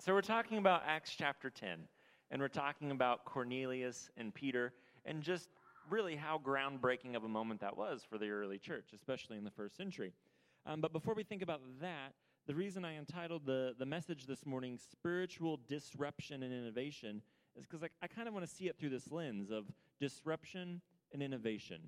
So we're talking about Acts chapter 10, and we're talking about Cornelius and Peter, and just really how groundbreaking of a moment that was for the early church, especially in the first century. Um, but before we think about that, the reason I entitled the, the message this morning, Spiritual Disruption and Innovation, is because I, I kind of want to see it through this lens of disruption and innovation.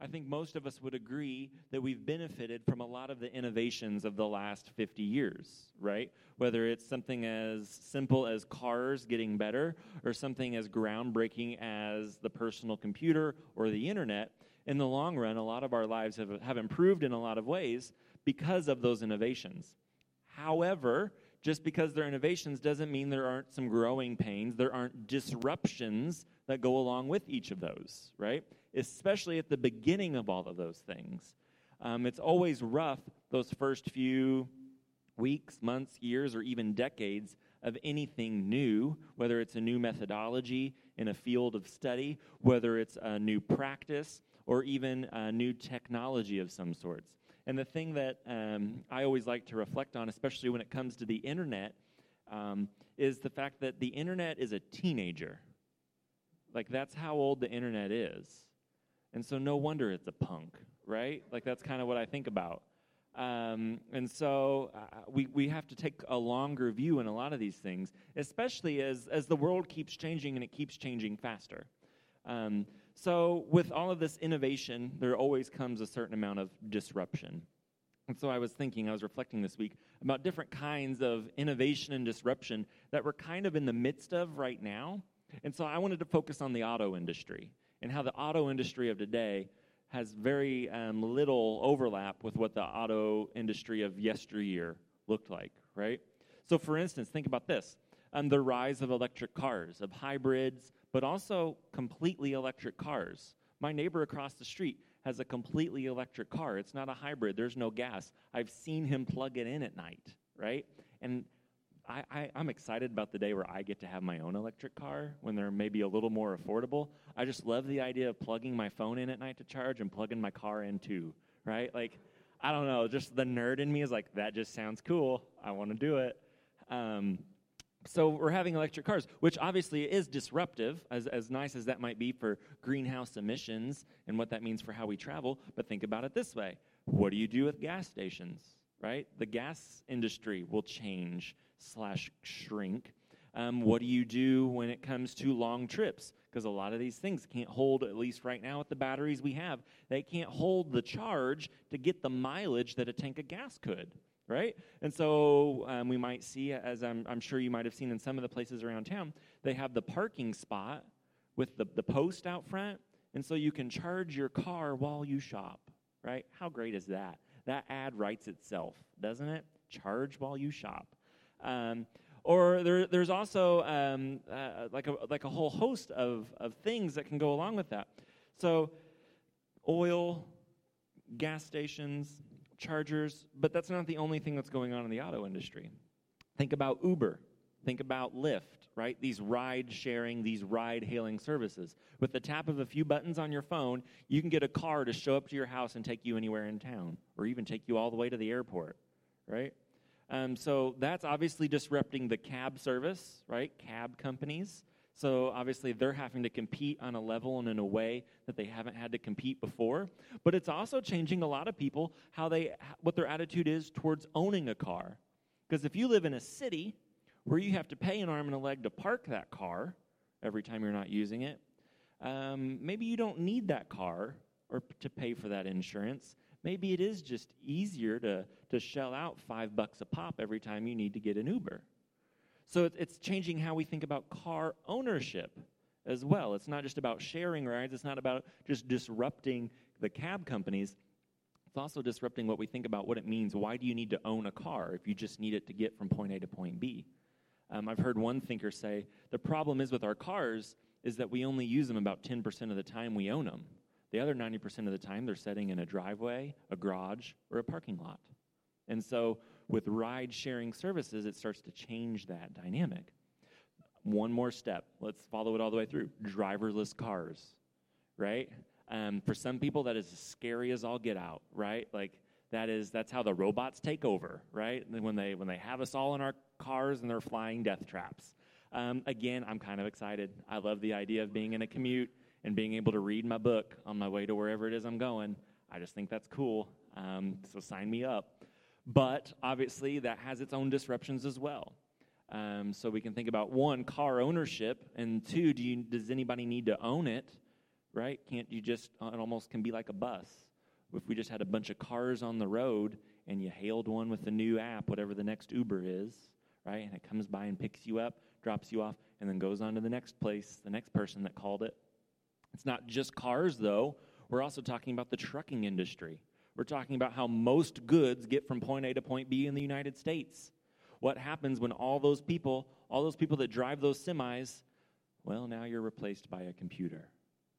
I think most of us would agree that we've benefited from a lot of the innovations of the last 50 years, right? Whether it's something as simple as cars getting better or something as groundbreaking as the personal computer or the internet, in the long run, a lot of our lives have, have improved in a lot of ways because of those innovations. However, just because they're innovations doesn't mean there aren't some growing pains, there aren't disruptions that go along with each of those, right? especially at the beginning of all of those things. Um, it's always rough those first few weeks, months, years, or even decades of anything new, whether it's a new methodology in a field of study, whether it's a new practice, or even a new technology of some sorts. And the thing that um, I always like to reflect on, especially when it comes to the internet, um, is the fact that the internet is a teenager. Like, that's how old the internet is. And so, no wonder it's a punk, right? Like, that's kind of what I think about. Um, and so, uh, we, we have to take a longer view in a lot of these things, especially as, as the world keeps changing and it keeps changing faster. Um, so, with all of this innovation, there always comes a certain amount of disruption. And so I was thinking, I was reflecting this week about different kinds of innovation and disruption that we're kind of in the midst of right now. And so I wanted to focus on the auto industry and how the auto industry of today has very um, little overlap with what the auto industry of yesteryear looked like, right? So, for instance, think about this um, the rise of electric cars, of hybrids, but also completely electric cars. My neighbor across the street has a completely electric car. It's not a hybrid, there's no gas. I've seen him plug it in at night, right? And I, I, am excited about the day where I get to have my own electric car when they're maybe a little more affordable. I just love the idea of plugging my phone in at night to charge and plugging my car in too, right? Like, I don't know, just the nerd in me is like, that just sounds cool. I want to do it. Um, so we're having electric cars, which obviously is disruptive, as, as nice as that might be for greenhouse emissions and what that means for how we travel. But think about it this way what do you do with gas stations, right? The gas industry will change slash shrink. Um, what do you do when it comes to long trips? Because a lot of these things can't hold, at least right now with the batteries we have, they can't hold the charge to get the mileage that a tank of gas could, right? And so um, we might see, as I'm, I'm, sure you might have seen in some of the places around town, they have the parking spot with the, the post out front. And so you can charge your car while you shop, right? How great is that? That ad writes itself, doesn't it? Charge while you shop. Um, or there, there's also um, uh, like, a, like a whole host of, of things that can go along with that. So, oil, gas stations, chargers, but that's not the only thing that's going on in the auto industry. Think about Uber. Think about Lyft, right? These ride sharing, these ride hailing services. With the tap of a few buttons on your phone, you can get a car to show up to your house and take you anywhere in town, or even take you all the way to the airport, right? Um, so that's obviously disrupting the cab service, right? Cab companies. So obviously they're having to compete on a level and in a way that they haven't had to compete before. But it's also changing a lot of people how they what their attitude is towards owning a car. Because if you live in a city where you have to pay an arm and a leg to park that car every time you're not using it, um, maybe you don't need that car or to pay for that insurance maybe it is just easier to, to shell out five bucks a pop every time you need to get an Uber. So it's changing how we think about car ownership as well. It's not just about sharing rides, it's not about just disrupting the cab companies. It's also disrupting what we think about what it means. Why do you need to own a car if you just need it to get from point A to point B? Um, I've heard one thinker say the problem is with our cars is that we only use them about 10% of the time we own them. The other 90% of the time, they're sitting in a driveway, a garage, or a parking lot. And so, with ride sharing services, it starts to change that dynamic. One more step. Let's follow it all the way through. Driverless cars, right? Um, for some people, that is as scary as all get out, right? Like that is that's how the robots take over, right? When they when they have us all in our cars and they're flying death traps. Um, again, I'm kind of excited. I love the idea of being in a commute and being able to read my book on my way to wherever it is I'm going. I just think that's cool. Um, so sign me up. But obviously, that has its own disruptions as well. Um, so we can think about one, car ownership, and two, do you, does anybody need to own it? Right? Can't you just? Uh, it almost can be like a bus. If we just had a bunch of cars on the road and you hailed one with the new app, whatever the next Uber is, right? And it comes by and picks you up, drops you off, and then goes on to the next place, the next person that called it. It's not just cars, though. We're also talking about the trucking industry. We're talking about how most goods get from point A to point B in the United States. What happens when all those people, all those people that drive those semis, well, now you're replaced by a computer,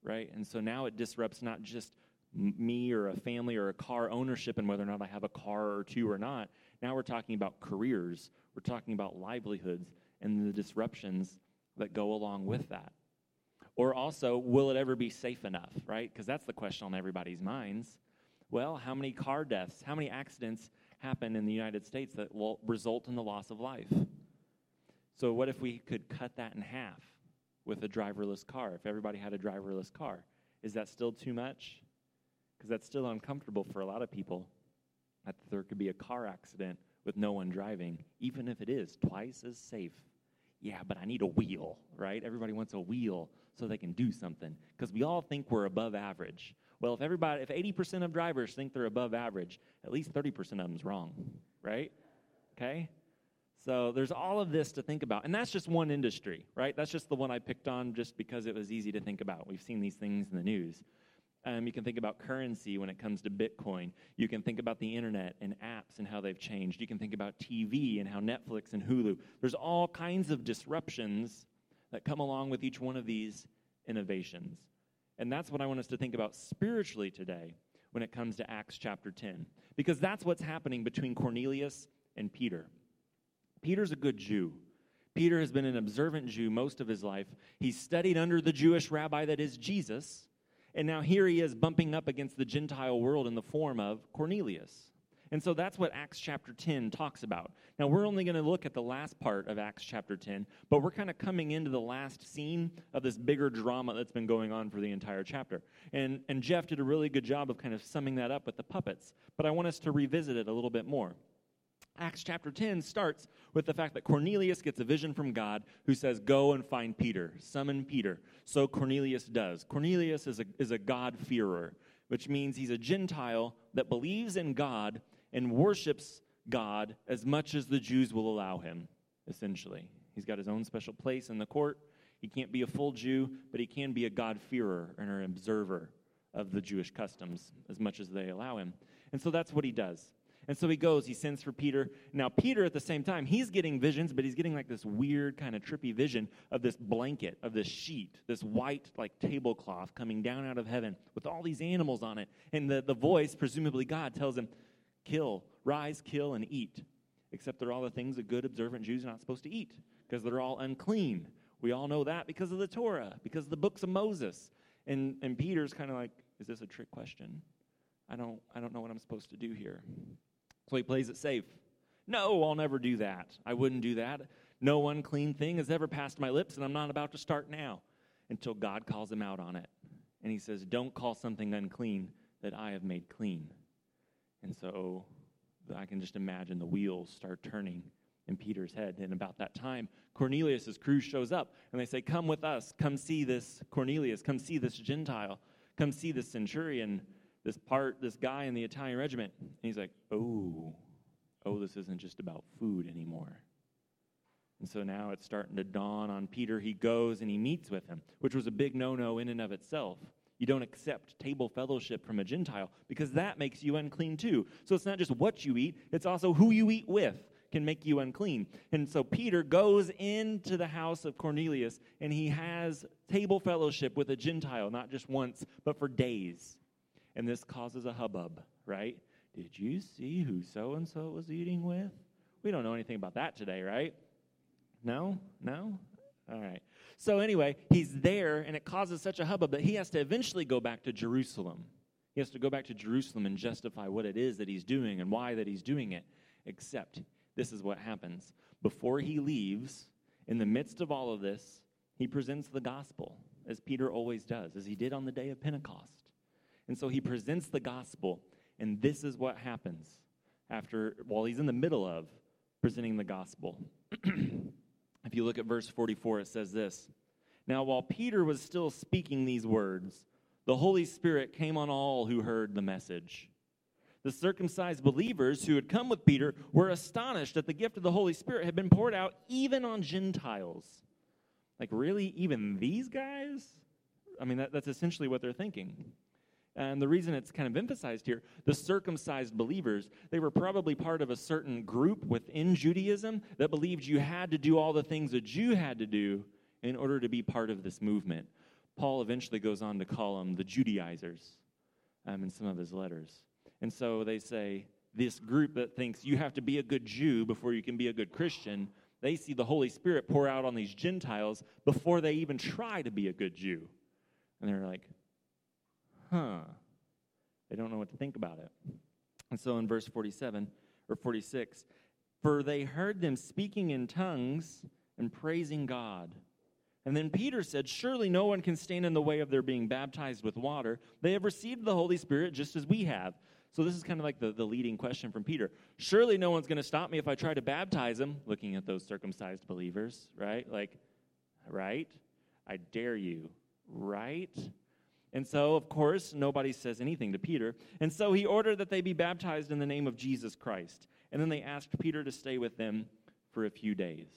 right? And so now it disrupts not just me or a family or a car ownership and whether or not I have a car or two or not. Now we're talking about careers, we're talking about livelihoods and the disruptions that go along with that. Or also, will it ever be safe enough, right? Because that's the question on everybody's minds. Well, how many car deaths, how many accidents happen in the United States that will result in the loss of life? So, what if we could cut that in half with a driverless car? If everybody had a driverless car, is that still too much? Because that's still uncomfortable for a lot of people that there could be a car accident with no one driving, even if it is twice as safe. Yeah, but I need a wheel, right? Everybody wants a wheel so they can do something because we all think we're above average. Well, if everybody, if 80% of drivers think they're above average, at least 30% of them's wrong, right? Okay? So there's all of this to think about. And that's just one industry, right? That's just the one I picked on just because it was easy to think about. We've seen these things in the news. Um, you can think about currency when it comes to Bitcoin. You can think about the internet and apps and how they've changed. You can think about TV and how Netflix and Hulu. There's all kinds of disruptions that come along with each one of these innovations. And that's what I want us to think about spiritually today when it comes to Acts chapter 10, because that's what's happening between Cornelius and Peter. Peter's a good Jew. Peter has been an observant Jew most of his life. He's studied under the Jewish rabbi that is Jesus. And now here he is bumping up against the Gentile world in the form of Cornelius. And so that's what Acts chapter 10 talks about. Now, we're only going to look at the last part of Acts chapter 10, but we're kind of coming into the last scene of this bigger drama that's been going on for the entire chapter. And, and Jeff did a really good job of kind of summing that up with the puppets, but I want us to revisit it a little bit more. Acts chapter 10 starts with the fact that Cornelius gets a vision from God who says, Go and find Peter, summon Peter. So Cornelius does. Cornelius is a, is a God-fearer, which means he's a Gentile that believes in God and worships God as much as the Jews will allow him, essentially. He's got his own special place in the court. He can't be a full Jew, but he can be a God-fearer and an observer of the Jewish customs as much as they allow him. And so that's what he does. And so he goes, he sends for Peter. Now, Peter, at the same time, he's getting visions, but he's getting like this weird, kind of trippy vision of this blanket, of this sheet, this white, like tablecloth coming down out of heaven with all these animals on it. And the, the voice, presumably God, tells him, kill, rise, kill, and eat. Except they're all the things a good observant Jews are not supposed to eat because they're all unclean. We all know that because of the Torah, because of the books of Moses. And, and Peter's kind of like, is this a trick question? I don't, I don't know what I'm supposed to do here. So he plays it safe. No, I'll never do that. I wouldn't do that. No unclean thing has ever passed my lips, and I'm not about to start now until God calls him out on it. And he says, Don't call something unclean that I have made clean. And so I can just imagine the wheels start turning in Peter's head. And about that time, Cornelius' crew shows up and they say, Come with us. Come see this Cornelius. Come see this Gentile. Come see this centurion, this part, this guy in the Italian regiment. And he's like, Oh, oh, this isn't just about food anymore. And so now it's starting to dawn on Peter. He goes and he meets with him, which was a big no no in and of itself. You don't accept table fellowship from a Gentile because that makes you unclean too. So it's not just what you eat, it's also who you eat with can make you unclean. And so Peter goes into the house of Cornelius and he has table fellowship with a Gentile, not just once, but for days. And this causes a hubbub, right? Did you see who so and so was eating with? We don't know anything about that today, right? No? No? All right. So, anyway, he's there, and it causes such a hubbub that he has to eventually go back to Jerusalem. He has to go back to Jerusalem and justify what it is that he's doing and why that he's doing it. Except this is what happens. Before he leaves, in the midst of all of this, he presents the gospel, as Peter always does, as he did on the day of Pentecost. And so he presents the gospel, and this is what happens after, while he's in the middle of presenting the gospel. if you look at verse 44, it says this Now, while Peter was still speaking these words, the Holy Spirit came on all who heard the message. The circumcised believers who had come with Peter were astonished that the gift of the Holy Spirit had been poured out even on Gentiles. Like, really? Even these guys? I mean, that, that's essentially what they're thinking. And the reason it's kind of emphasized here, the circumcised believers, they were probably part of a certain group within Judaism that believed you had to do all the things a Jew had to do in order to be part of this movement. Paul eventually goes on to call them the Judaizers um, in some of his letters. And so they say, this group that thinks you have to be a good Jew before you can be a good Christian, they see the Holy Spirit pour out on these Gentiles before they even try to be a good Jew. And they're like, huh. They don't know what to think about it. And so in verse 47 or 46, for they heard them speaking in tongues and praising God. And then Peter said, Surely no one can stand in the way of their being baptized with water. They have received the Holy Spirit just as we have. So this is kind of like the, the leading question from Peter. Surely no one's going to stop me if I try to baptize them, looking at those circumcised believers, right? Like, right? I dare you, right? And so, of course, nobody says anything to Peter. And so he ordered that they be baptized in the name of Jesus Christ. And then they asked Peter to stay with them for a few days.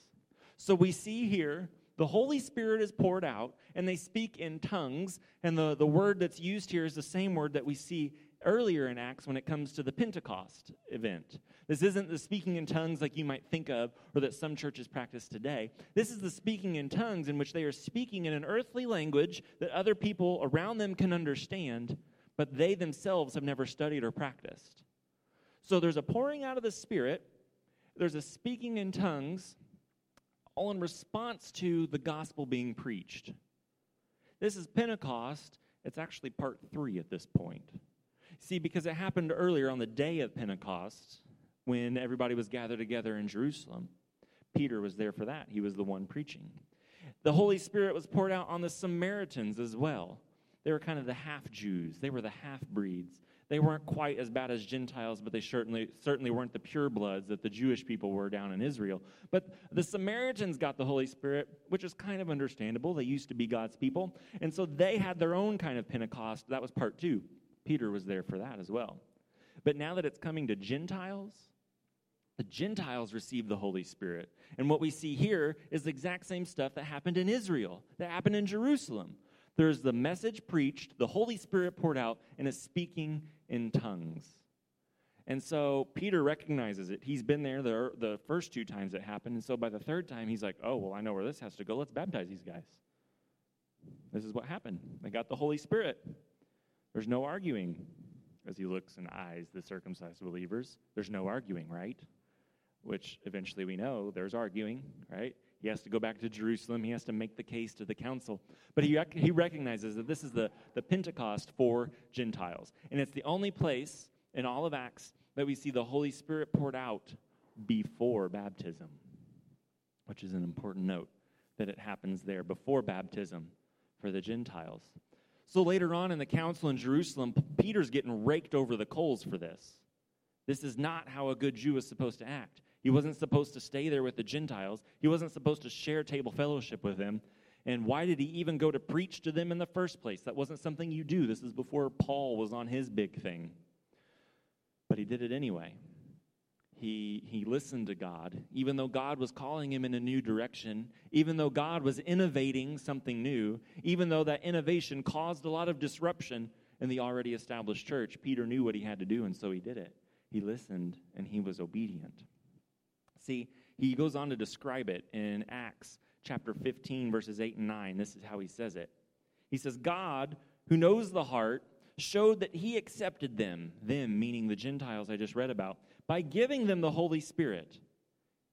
So we see here the Holy Spirit is poured out, and they speak in tongues. And the, the word that's used here is the same word that we see earlier in Acts when it comes to the Pentecost event. This isn't the speaking in tongues like you might think of or that some churches practice today. This is the speaking in tongues in which they are speaking in an earthly language that other people around them can understand, but they themselves have never studied or practiced. So there's a pouring out of the Spirit, there's a speaking in tongues, all in response to the gospel being preached. This is Pentecost. It's actually part three at this point. See, because it happened earlier on the day of Pentecost when everybody was gathered together in Jerusalem. Peter was there for that, he was the one preaching. The Holy Spirit was poured out on the Samaritans as well. They were kind of the half Jews, they were the half breeds. They weren't quite as bad as Gentiles, but they certainly, certainly weren't the pure bloods that the Jewish people were down in Israel. But the Samaritans got the Holy Spirit, which is kind of understandable. They used to be God's people. And so they had their own kind of Pentecost. That was part two. Peter was there for that as well. But now that it's coming to Gentiles, the Gentiles receive the Holy Spirit. And what we see here is the exact same stuff that happened in Israel, that happened in Jerusalem. There's the message preached, the Holy Spirit poured out, and is speaking in tongues. And so Peter recognizes it. He's been there the, the first two times it happened. And so by the third time, he's like, oh, well, I know where this has to go. Let's baptize these guys. This is what happened. They got the Holy Spirit. There's no arguing as he looks and eyes the circumcised believers. There's no arguing, right? Which eventually we know there's arguing, right? He has to go back to Jerusalem. He has to make the case to the council. But he, he recognizes that this is the, the Pentecost for Gentiles. And it's the only place in all of Acts that we see the Holy Spirit poured out before baptism, which is an important note that it happens there before baptism for the Gentiles. So later on in the council in Jerusalem, Peter's getting raked over the coals for this. This is not how a good Jew is supposed to act. He wasn't supposed to stay there with the Gentiles, he wasn't supposed to share table fellowship with them. And why did he even go to preach to them in the first place? That wasn't something you do. This is before Paul was on his big thing. But he did it anyway he, he listened to God, even though God was calling him in a new direction, even though God was innovating something new, even though that innovation caused a lot of disruption in the already established church, Peter knew what he had to do, and so he did it. He listened and he was obedient. See, he goes on to describe it in Acts chapter 15, verses 8 and 9. This is how he says it. He says, God, who knows the heart, showed that he accepted them, them meaning the Gentiles I just read about by giving them the Holy Spirit,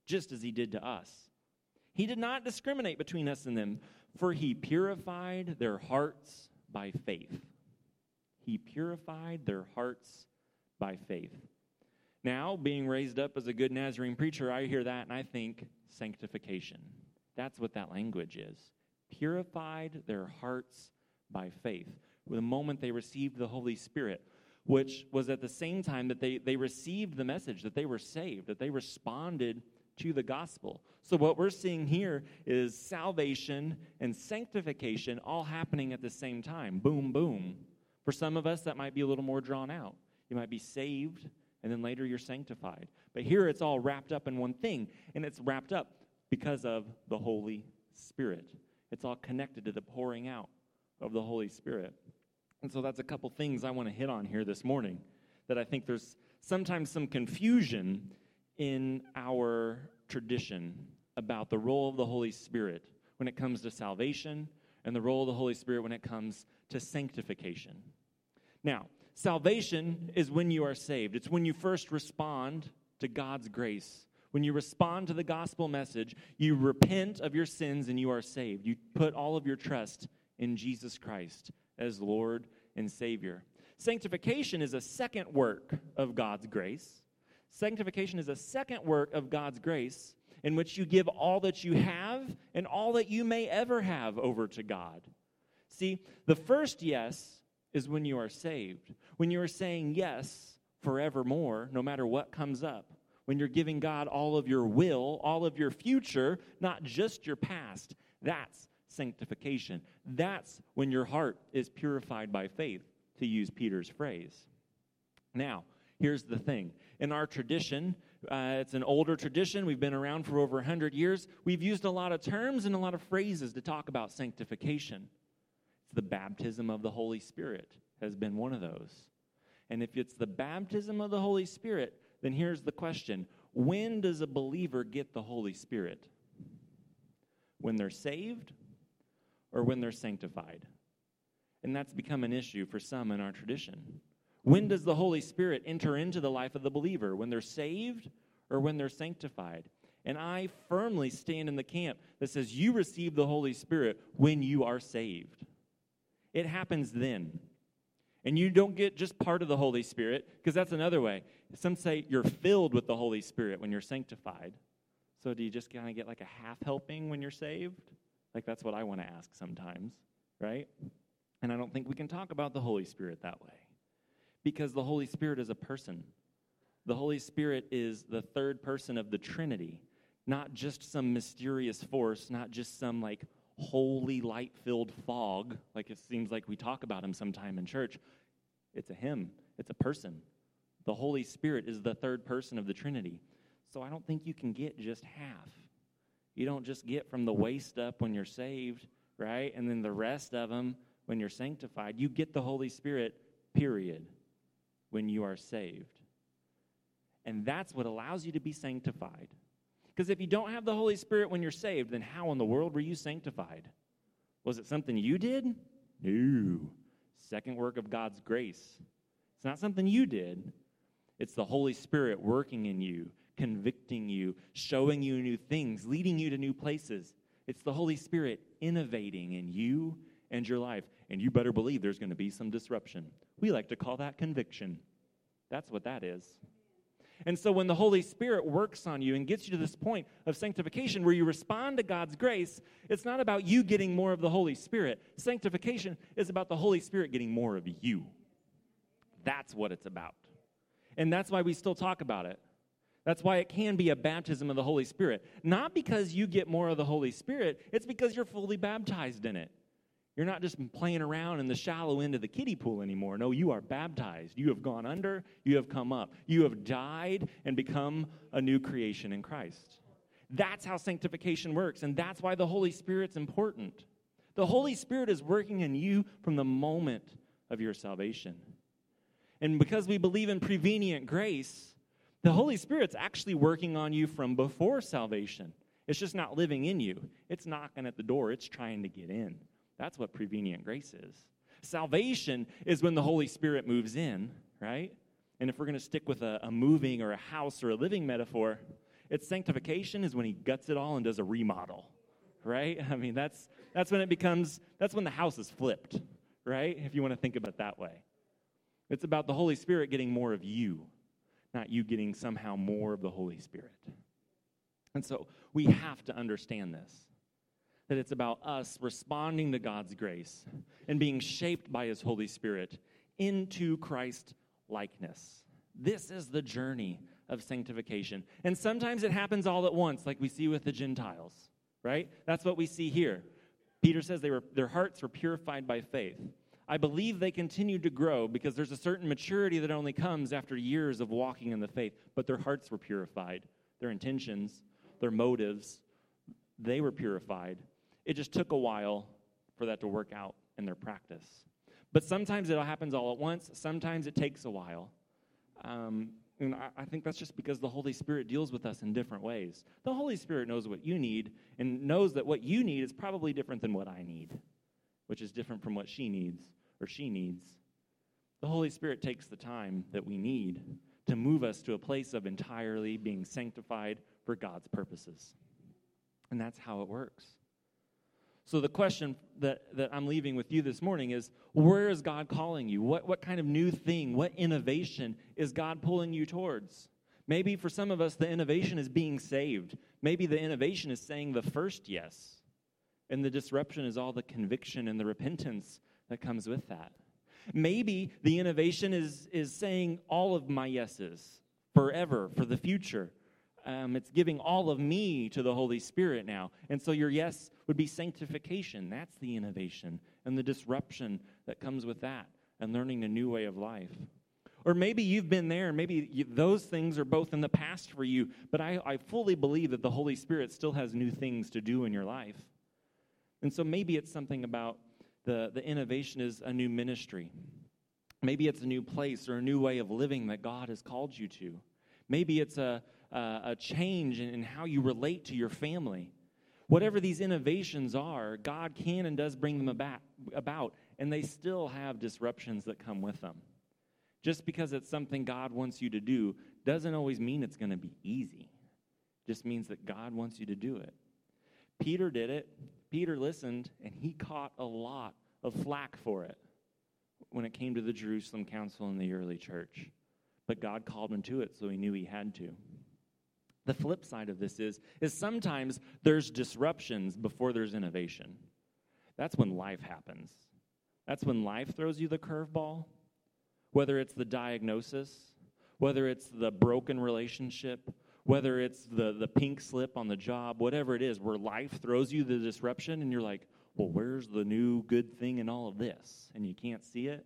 just as he did to us. He did not discriminate between us and them, for he purified their hearts by faith. He purified their hearts by faith. Now, being raised up as a good Nazarene preacher, I hear that and I think sanctification. That's what that language is. Purified their hearts by faith. The moment they received the Holy Spirit, which was at the same time that they, they received the message, that they were saved, that they responded to the gospel. So, what we're seeing here is salvation and sanctification all happening at the same time. Boom, boom. For some of us, that might be a little more drawn out. You might be saved, and then later you're sanctified. But here it's all wrapped up in one thing, and it's wrapped up because of the Holy Spirit. It's all connected to the pouring out of the Holy Spirit. And so that's a couple things I want to hit on here this morning that I think there's sometimes some confusion in our tradition about the role of the Holy Spirit when it comes to salvation and the role of the Holy Spirit when it comes to sanctification. Now, salvation is when you are saved, it's when you first respond to God's grace. When you respond to the gospel message, you repent of your sins and you are saved. You put all of your trust in Jesus Christ as Lord and Savior. Sanctification is a second work of God's grace. Sanctification is a second work of God's grace in which you give all that you have and all that you may ever have over to God. See, the first yes is when you are saved, when you are saying yes forevermore, no matter what comes up, when you're giving God all of your will, all of your future, not just your past. That's sanctification. That's when your heart is purified by faith, to use Peter's phrase. Now, here's the thing in our tradition, uh, it's an older tradition. We've been around for over 100 years. We've used a lot of terms and a lot of phrases to talk about sanctification. It's the baptism of the Holy Spirit has been one of those. And if it's the baptism of the Holy Spirit, then here's the question When does a believer get the Holy Spirit? When they're saved or when they're sanctified? And that's become an issue for some in our tradition. When does the Holy Spirit enter into the life of the believer? When they're saved or when they're sanctified? And I firmly stand in the camp that says you receive the Holy Spirit when you are saved. It happens then. And you don't get just part of the Holy Spirit, because that's another way. Some say you're filled with the Holy Spirit when you're sanctified. So do you just kind of get like a half helping when you're saved? Like that's what I want to ask sometimes, right? And I don't think we can talk about the Holy Spirit that way because the Holy Spirit is a person. The Holy Spirit is the third person of the Trinity, not just some mysterious force, not just some like holy light filled fog, like it seems like we talk about him sometime in church. It's a him, it's a person. The Holy Spirit is the third person of the Trinity. So I don't think you can get just half. You don't just get from the waist up when you're saved, right? And then the rest of them when you're sanctified. You get the Holy Spirit, period when you are saved. And that's what allows you to be sanctified. Because if you don't have the Holy Spirit when you're saved, then how in the world were you sanctified? Was it something you did? No. Second work of God's grace. It's not something you did. It's the Holy Spirit working in you, convicting you, showing you new things, leading you to new places. It's the Holy Spirit innovating in you and your life. And you better believe there's going to be some disruption. We like to call that conviction. That's what that is. And so when the Holy Spirit works on you and gets you to this point of sanctification where you respond to God's grace, it's not about you getting more of the Holy Spirit. Sanctification is about the Holy Spirit getting more of you. That's what it's about. And that's why we still talk about it. That's why it can be a baptism of the Holy Spirit. Not because you get more of the Holy Spirit, it's because you're fully baptized in it. You're not just playing around in the shallow end of the kiddie pool anymore. No, you are baptized. You have gone under, you have come up. You have died and become a new creation in Christ. That's how sanctification works, and that's why the Holy Spirit's important. The Holy Spirit is working in you from the moment of your salvation. And because we believe in prevenient grace, the Holy Spirit's actually working on you from before salvation. It's just not living in you. It's knocking at the door, it's trying to get in. That's what prevenient grace is. Salvation is when the Holy Spirit moves in, right? And if we're going to stick with a, a, moving or a house or a living metaphor, it's sanctification is when he guts it all and does a remodel, right? I mean, that's, that's when it becomes, that's when the house is flipped, right? If you want to think about it that way. It's about the Holy Spirit getting more of you, not you getting somehow more of the Holy Spirit. And so we have to understand this that it's about us responding to God's grace and being shaped by His Holy Spirit into Christ likeness. This is the journey of sanctification. And sometimes it happens all at once, like we see with the Gentiles, right? That's what we see here. Peter says they were, their hearts were purified by faith. I believe they continued to grow because there's a certain maturity that only comes after years of walking in the faith, but their hearts were purified. Their intentions, their motives, they were purified. It just took a while for that to work out in their practice. But sometimes it happens all at once, sometimes it takes a while. Um, and I, I think that's just because the Holy Spirit deals with us in different ways. The Holy Spirit knows what you need and knows that what you need is probably different than what I need, which is different from what she needs or she needs. The Holy Spirit takes the time that we need to move us to a place of entirely being sanctified for God's purposes. And that's how it works. So, the question that, that I'm leaving with you this morning is where is God calling you? What, what kind of new thing, what innovation is God pulling you towards? Maybe for some of us, the innovation is being saved. Maybe the innovation is saying the first yes. And the disruption is all the conviction and the repentance that comes with that. Maybe the innovation is, is saying all of my yeses forever, for the future. Um, it's giving all of me to the Holy Spirit now. And so your yes would be sanctification. That's the innovation and the disruption that comes with that and learning a new way of life. Or maybe you've been there, maybe you, those things are both in the past for you, but I, I fully believe that the Holy Spirit still has new things to do in your life. And so maybe it's something about the, the innovation is a new ministry. Maybe it's a new place or a new way of living that God has called you to. Maybe it's a, a, a change in, in how you relate to your family. Whatever these innovations are, God can and does bring them about, about, and they still have disruptions that come with them. Just because it's something God wants you to do doesn't always mean it's going to be easy. It just means that God wants you to do it. Peter did it. Peter listened, and he caught a lot of flack for it when it came to the Jerusalem Council and the early church. But God called him to it, so he knew he had to. The flip side of this is, is sometimes there's disruptions before there's innovation. That's when life happens. That's when life throws you the curveball, whether it's the diagnosis, whether it's the broken relationship, whether it's the, the pink slip on the job, whatever it is, where life throws you the disruption and you're like, well, where's the new good thing in all of this? And you can't see it.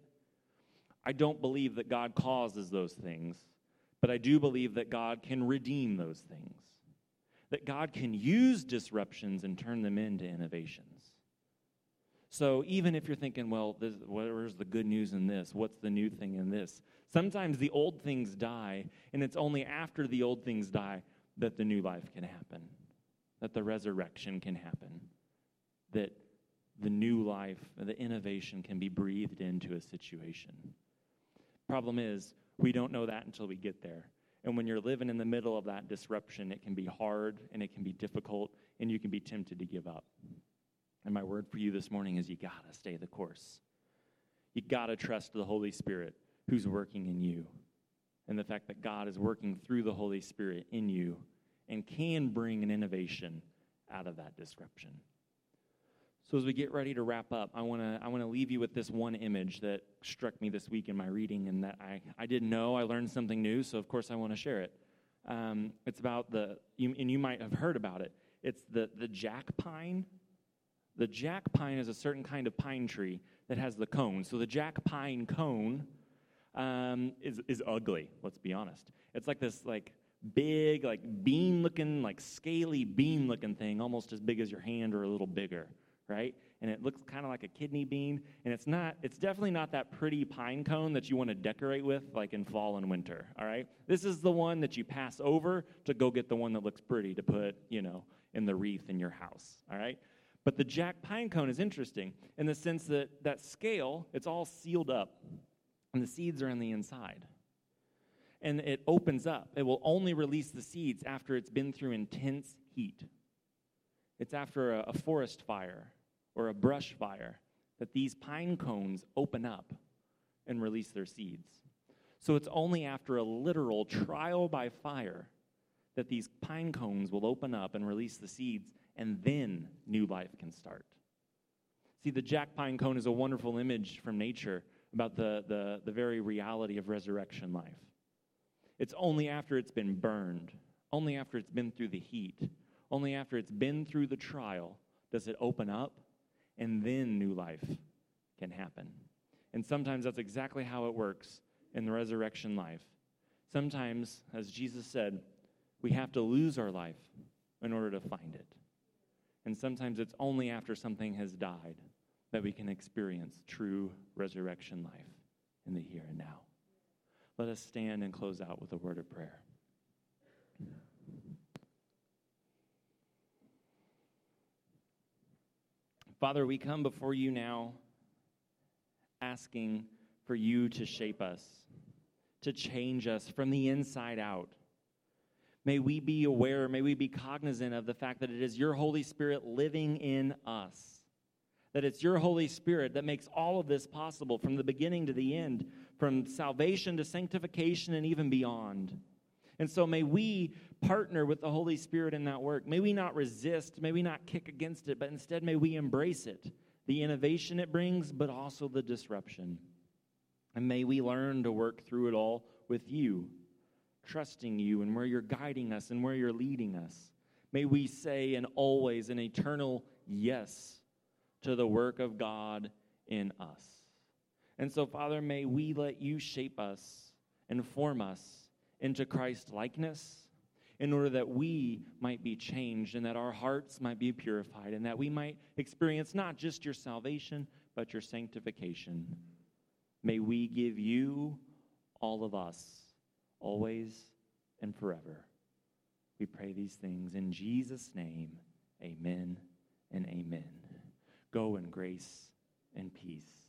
I don't believe that God causes those things, but I do believe that God can redeem those things. That God can use disruptions and turn them into innovations. So even if you're thinking, well, this, where's the good news in this? What's the new thing in this? Sometimes the old things die, and it's only after the old things die that the new life can happen, that the resurrection can happen, that the new life, the innovation can be breathed into a situation. Problem is, we don't know that until we get there. And when you're living in the middle of that disruption, it can be hard and it can be difficult, and you can be tempted to give up. And my word for you this morning is you got to stay the course. You got to trust the Holy Spirit who's working in you. And the fact that God is working through the Holy Spirit in you and can bring an innovation out of that disruption. So as we get ready to wrap up, I want to I want to leave you with this one image that struck me this week in my reading, and that I I didn't know. I learned something new, so of course I want to share it. Um, it's about the you, and you might have heard about it. It's the the jack pine. The jack pine is a certain kind of pine tree that has the cone. So the jack pine cone um, is, is ugly, let's be honest. It's like this like big, like bean looking, like scaly bean looking thing, almost as big as your hand or a little bigger, right? And it looks kind of like a kidney bean. And it's not, it's definitely not that pretty pine cone that you want to decorate with like in fall and winter, all right? This is the one that you pass over to go get the one that looks pretty to put, you know, in the wreath in your house, all right? But the jack pine cone is interesting in the sense that that scale, it's all sealed up and the seeds are on the inside. And it opens up. It will only release the seeds after it's been through intense heat. It's after a, a forest fire or a brush fire that these pine cones open up and release their seeds. So it's only after a literal trial by fire that these pine cones will open up and release the seeds, and then new life can start. See, the jack pine cone is a wonderful image from nature about the, the, the very reality of resurrection life. It's only after it's been burned, only after it's been through the heat, only after it's been through the trial does it open up, and then new life can happen. And sometimes that's exactly how it works in the resurrection life. Sometimes, as Jesus said, we have to lose our life in order to find it. And sometimes it's only after something has died that we can experience true resurrection life in the here and now. Let us stand and close out with a word of prayer. Father, we come before you now asking for you to shape us, to change us from the inside out. May we be aware, may we be cognizant of the fact that it is your Holy Spirit living in us that it's your Holy Spirit that makes all of this possible from the beginning to the end, from salvation to sanctification and even beyond. And so may we partner with the Holy Spirit in that work. May we not resist, may we not kick against it, but instead may we embrace it, the innovation it brings, but also the disruption. And may we learn to work through it all with you, trusting you and where you're guiding us and where you're leading us. May we say and always an eternal yes to the work of God in us. And so, Father, may we let you shape us and form us into Christ likeness in order that we might be changed and that our hearts might be purified and that we might experience not just your salvation, but your sanctification. May we give you all of us, always and forever. We pray these things in Jesus' name. Amen and amen. Go in grace and peace.